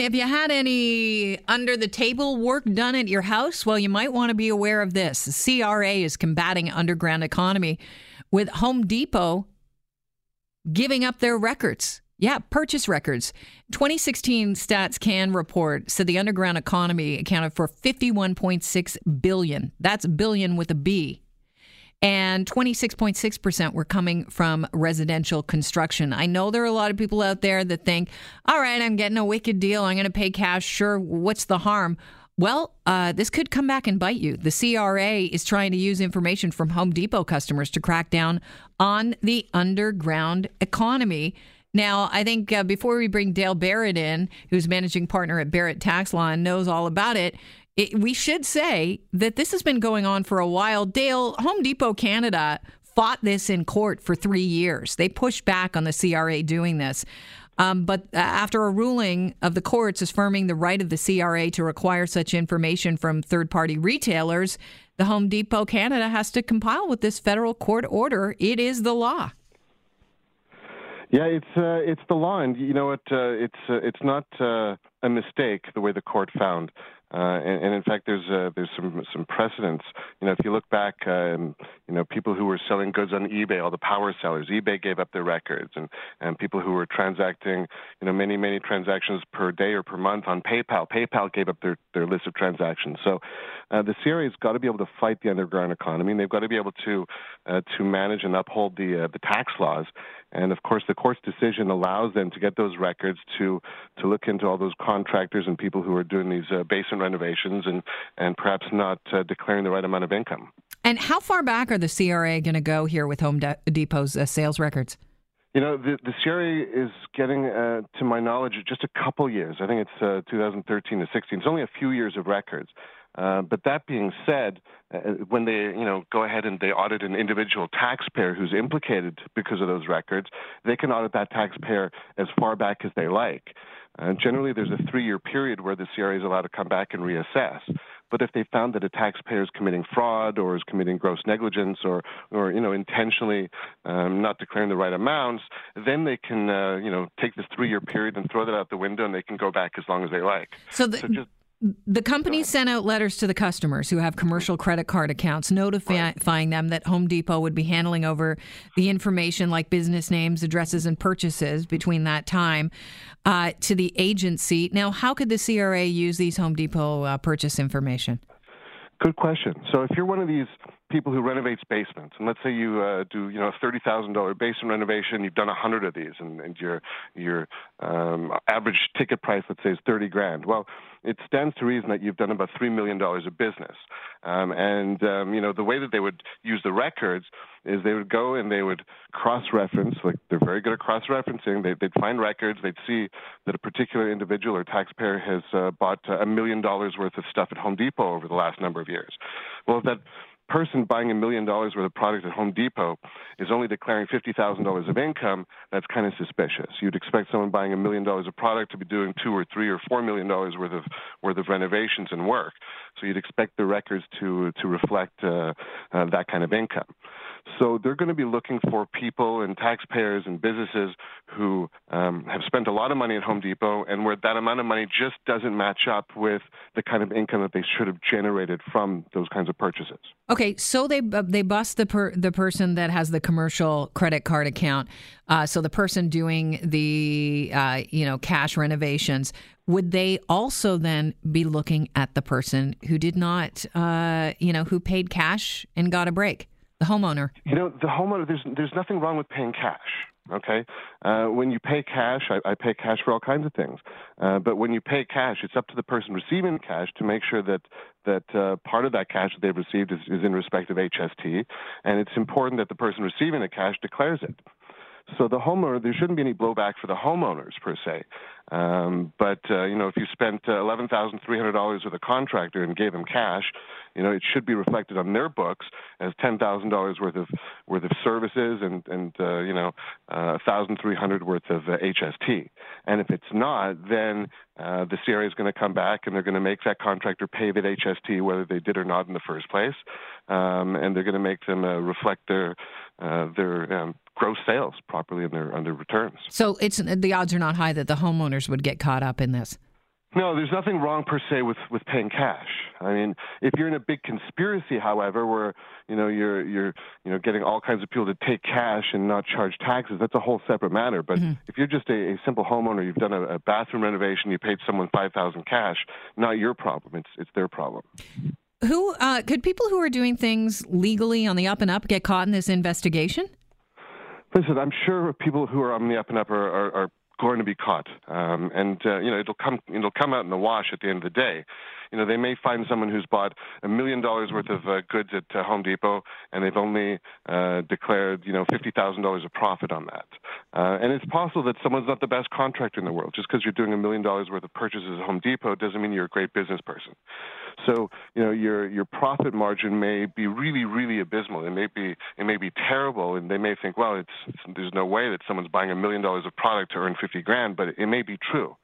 Have you had any under the table work done at your house? Well, you might want to be aware of this. The CRA is combating underground economy with Home Depot giving up their records. Yeah, purchase records. 2016 Stats Can report said the underground economy accounted for 51.6 billion. That's billion with a B and 26.6% were coming from residential construction. I know there are a lot of people out there that think, all right, I'm getting a wicked deal. I'm going to pay cash. Sure, what's the harm? Well, uh, this could come back and bite you. The CRA is trying to use information from Home Depot customers to crack down on the underground economy. Now, I think uh, before we bring Dale Barrett in, who's managing partner at Barrett Tax Law and knows all about it, it, we should say that this has been going on for a while. Dale, Home Depot Canada fought this in court for three years. They pushed back on the CRA doing this. Um, but uh, after a ruling of the courts affirming the right of the CRA to require such information from third party retailers, the Home Depot Canada has to compile with this federal court order. It is the law. Yeah, it's uh, it's the law, and you know what? Uh, it's uh, it's not uh, a mistake the way the court found. Uh, and, and, in fact, there's uh, there's some some precedents. You know, if you look back, um, you know, people who were selling goods on eBay, all the power sellers, eBay gave up their records, and and people who were transacting, you know, many many transactions per day or per month on PayPal, PayPal gave up their their list of transactions. So, uh, the CRA's got to be able to fight the underground economy, and they've got to be able to uh, to manage and uphold the uh, the tax laws. And of course, the court's decision allows them to get those records to to look into all those contractors and people who are doing these uh, basement renovations and and perhaps not uh, declaring the right amount of income. And how far back are the CRA going to go here with Home De- Depot's uh, sales records? You know, the, the CRA is getting, uh, to my knowledge, just a couple years. I think it's uh, 2013 to 16. It's only a few years of records. Uh, but that being said, uh, when they you know go ahead and they audit an individual taxpayer who's implicated because of those records, they can audit that taxpayer as far back as they like. Uh, generally, there's a three-year period where the CRA is allowed to come back and reassess. But if they found that a taxpayer is committing fraud or is committing gross negligence or, or you know, intentionally um, not declaring the right amounts, then they can, uh, you know, take this three-year period and throw that out the window, and they can go back as long as they like. So, the, so just, the company sent out letters to the customers who have commercial credit card accounts notifying them that Home Depot would be handling over the information like business names, addresses, and purchases between that time uh, to the agency. Now, how could the CRA use these Home Depot uh, purchase information? Good question. So, if you're one of these people who renovates basements, and let's say you uh, do, you know, a thirty thousand dollar basement renovation, you've done a hundred of these, and, and your your um, average ticket price, let's say, is thirty grand. Well, it stands to reason that you've done about three million dollars of business. Um, and um, you know, the way that they would use the records is they would go and they would cross-reference. Like they're very good at cross-referencing. They, would find records. They'd see that a particular individual or taxpayer has uh, bought a million dollars worth of stuff at Home Depot over the last number of years. Well, if that person buying a million dollars worth of product at Home Depot is only declaring $50,000 of income, that's kind of suspicious. You'd expect someone buying a million dollars of product to be doing two or three or four million dollars worth of worth of renovations and work. So you'd expect the records to to reflect uh, uh, that kind of income. So they're going to be looking for people and taxpayers and businesses who um, have spent a lot of money at Home Depot and where that amount of money just doesn't match up with the kind of income that they should have generated from those kinds of purchases. Okay, so they uh, they bust the per, the person that has the commercial credit card account. Uh, so the person doing the uh, you know cash renovations would they also then be looking at the person who did not uh, you know who paid cash and got a break? The homeowner. You know, the homeowner. There's there's nothing wrong with paying cash. Okay, uh, when you pay cash, I, I pay cash for all kinds of things. Uh, but when you pay cash, it's up to the person receiving cash to make sure that that uh, part of that cash that they've received is, is in respect of HST, and it's important that the person receiving the cash declares it. So the homeowner, there shouldn't be any blowback for the homeowners per se. Um, but uh, you know, if you spent uh, eleven thousand three hundred dollars with a contractor and gave them cash, you know, it should be reflected on their books as ten thousand dollars worth of worth of services and and uh, you know, uh, thousand three hundred worth of uh, HST. And if it's not, then uh, the CRA is going to come back and they're going to make that contractor pay that HST whether they did or not in the first place, um, and they're going to make them uh, reflect their uh, their um, gross sales properly in their on their returns. So it's the odds are not high that the homeowners would get caught up in this. No, there's nothing wrong per se with, with paying cash. I mean, if you're in a big conspiracy, however, where you know you're you're you know getting all kinds of people to take cash and not charge taxes, that's a whole separate matter. But mm-hmm. if you're just a, a, simple homeowner, you've done a, a bathroom renovation, you paid someone five thousand cash, not your problem. It's it's their problem. Who uh, could people who are doing things legally on the up and up get caught in this investigation? Listen, I'm sure people who are on the up and up are, are, are going to be caught, um, and uh, you know it'll come it'll come out in the wash at the end of the day. You know they may find someone who's bought a million dollars worth of uh, goods at uh, Home Depot, and they've only uh, declared you know fifty thousand dollars of profit on that. Uh, and it's possible that someone's not the best contractor in the world. Just because you're doing a million dollars worth of purchases at Home Depot doesn't mean you're a great business person. So you know your your profit margin may be really really abysmal. It may be it may be terrible, and they may think, well, it's, it's there's no way that someone's buying a million dollars of product to earn fifty grand, but it may be true.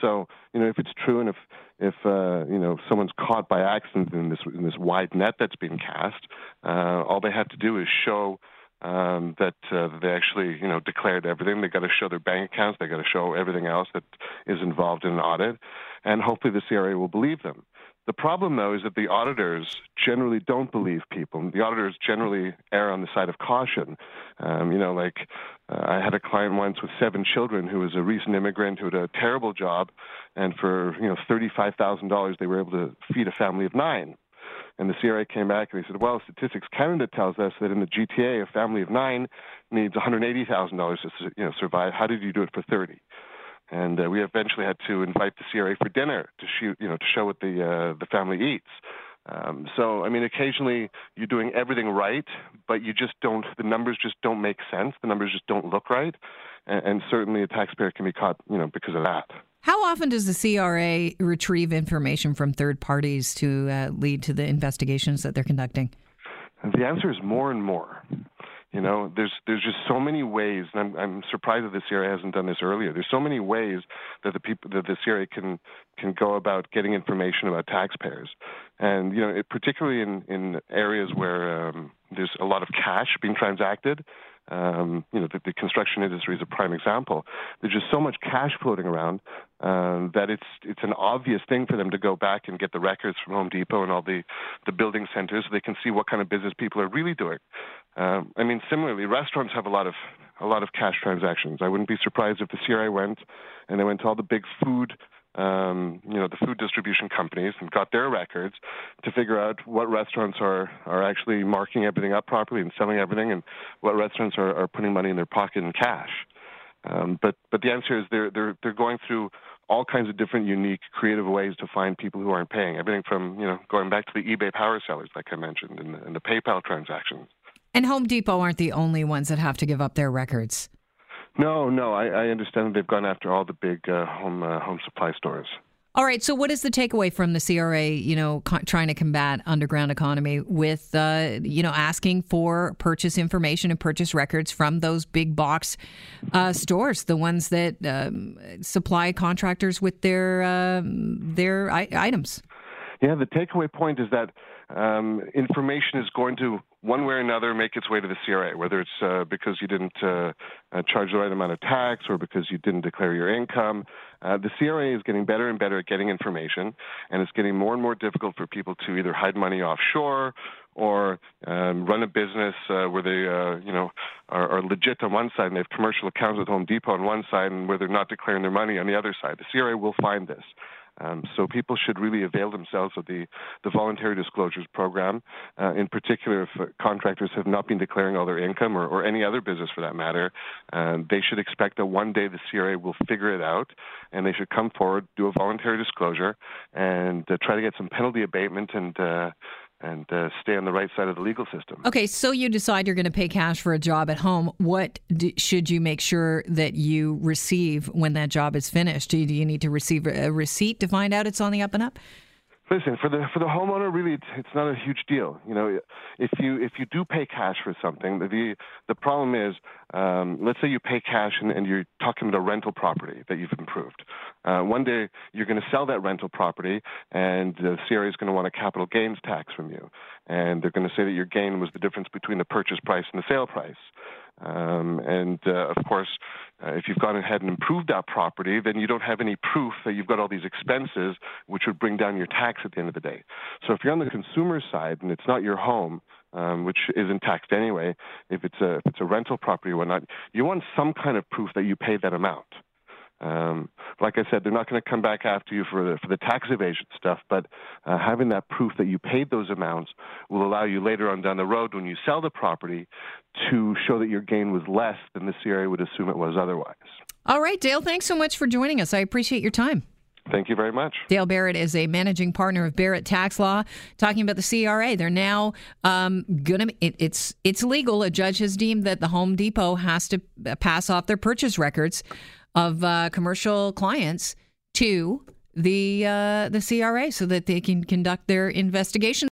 So you know if it's true, and if if uh, you know someone's caught by accident in this in this wide net that's being cast, uh, all they have to do is show um, that uh, they actually, you know, declared everything. They got to show their bank accounts. They got to show everything else that is involved in an audit, and hopefully the CRA will believe them. The problem, though, is that the auditors generally don't believe people. The auditors generally err on the side of caution. Um, you know, like uh, I had a client once with seven children who was a recent immigrant who had a terrible job, and for you know thirty-five thousand dollars, they were able to feed a family of nine. And the CRA came back and they said, well, Statistics Canada tells us that in the GTA, a family of nine needs $180,000 to you know, survive. How did you do it for 30? And uh, we eventually had to invite the CRA for dinner to shoot, you know, to show what the uh, the family eats. Um, so, I mean, occasionally you're doing everything right, but you just don't. The numbers just don't make sense. The numbers just don't look right, and, and certainly a taxpayer can be caught, you know, because of that. How often does the CRA retrieve information from third parties to uh, lead to the investigations that they're conducting? The answer is more and more. You know, there's there's just so many ways, and I'm I'm surprised that the CRA hasn't done this earlier. There's so many ways that the people that the CRA can can go about getting information about taxpayers, and you know, it, particularly in in areas where um, there's a lot of cash being transacted. Um, you know, the, the, construction industry is a prime example. There's just so much cash floating around um, that it's it's an obvious thing for them to go back and get the records from Home Depot and all the the building centers so they can see what kind of business people are really doing. Um, I mean, similarly, restaurants have a lot of a lot of cash transactions. I wouldn't be surprised if this year I went and they went to all the big food um, you know, the food distribution companies and got their records to figure out what restaurants are, are actually marking everything up properly and selling everything and what restaurants are, are putting money in their pocket in cash. Um, but but the answer is they're they're they're going through all kinds of different unique creative ways to find people who aren't paying. Everything from you know going back to the eBay power sellers like I mentioned and the, and the PayPal transactions. And Home Depot aren't the only ones that have to give up their records. No, no. I, I understand they've gone after all the big uh, home uh, home supply stores. All right. So, what is the takeaway from the CRA? You know, co- trying to combat underground economy with, uh, you know, asking for purchase information and purchase records from those big box uh, stores, the ones that um, supply contractors with their um, their I- items. Yeah, the takeaway point is that um, information is going to one way or another make its way to the CRA, whether it's uh, because you didn't uh, uh, charge the right amount of tax or because you didn't declare your income. Uh, the CRA is getting better and better at getting information, and it's getting more and more difficult for people to either hide money offshore or um, run a business uh, where they, uh, you know, are, are, legit on one side and they have commercial accounts with Home Depot on one side, and where they're not declaring their money on the other side. The CRA will find this. Um, so people should really avail themselves of the, the voluntary disclosures program. Uh, in particular, if uh, contractors have not been declaring all their income or, or any other business for that matter, uh, they should expect that one day the CRA will figure it out and they should come forward, do a voluntary disclosure, and uh, try to get some penalty abatement and uh, and uh, stay on the right side of the legal system. Okay, so you decide you're going to pay cash for a job at home. What should you make sure that you receive when that job is finished? Do you, do you need to receive a receipt to find out it's on the up and up? Listen, for the for the homeowner, really, it's, it's not a huge deal. You know, if you if you do pay cash for something, the the problem is, um, let's say you pay cash and, and you're talking about a rental property that you've improved. Uh, one day you're going to sell that rental property, and the CRA is going to want a capital gains tax from you, and they're going to say that your gain was the difference between the purchase price and the sale price. Um, and uh, of course, uh, if you've gone ahead and improved that property, then you don't have any proof that you've got all these expenses, which would bring down your tax at the end of the day. So if you're on the consumer side and it's not your home, um, which isn't taxed anyway, if it's a if it's a rental property or whatnot, you want some kind of proof that you paid that amount. Um, like I said, they're not going to come back after you for the, for the tax evasion stuff, but uh, having that proof that you paid those amounts will allow you later on down the road when you sell the property to show that your gain was less than the CRA would assume it was otherwise. All right, Dale, thanks so much for joining us. I appreciate your time. Thank you very much. Dale Barrett is a managing partner of Barrett Tax Law, talking about the CRA. They're now um, going to. It, it's it's legal. A judge has deemed that the Home Depot has to pass off their purchase records of uh, commercial clients to the uh, the CRA so that they can conduct their investigation.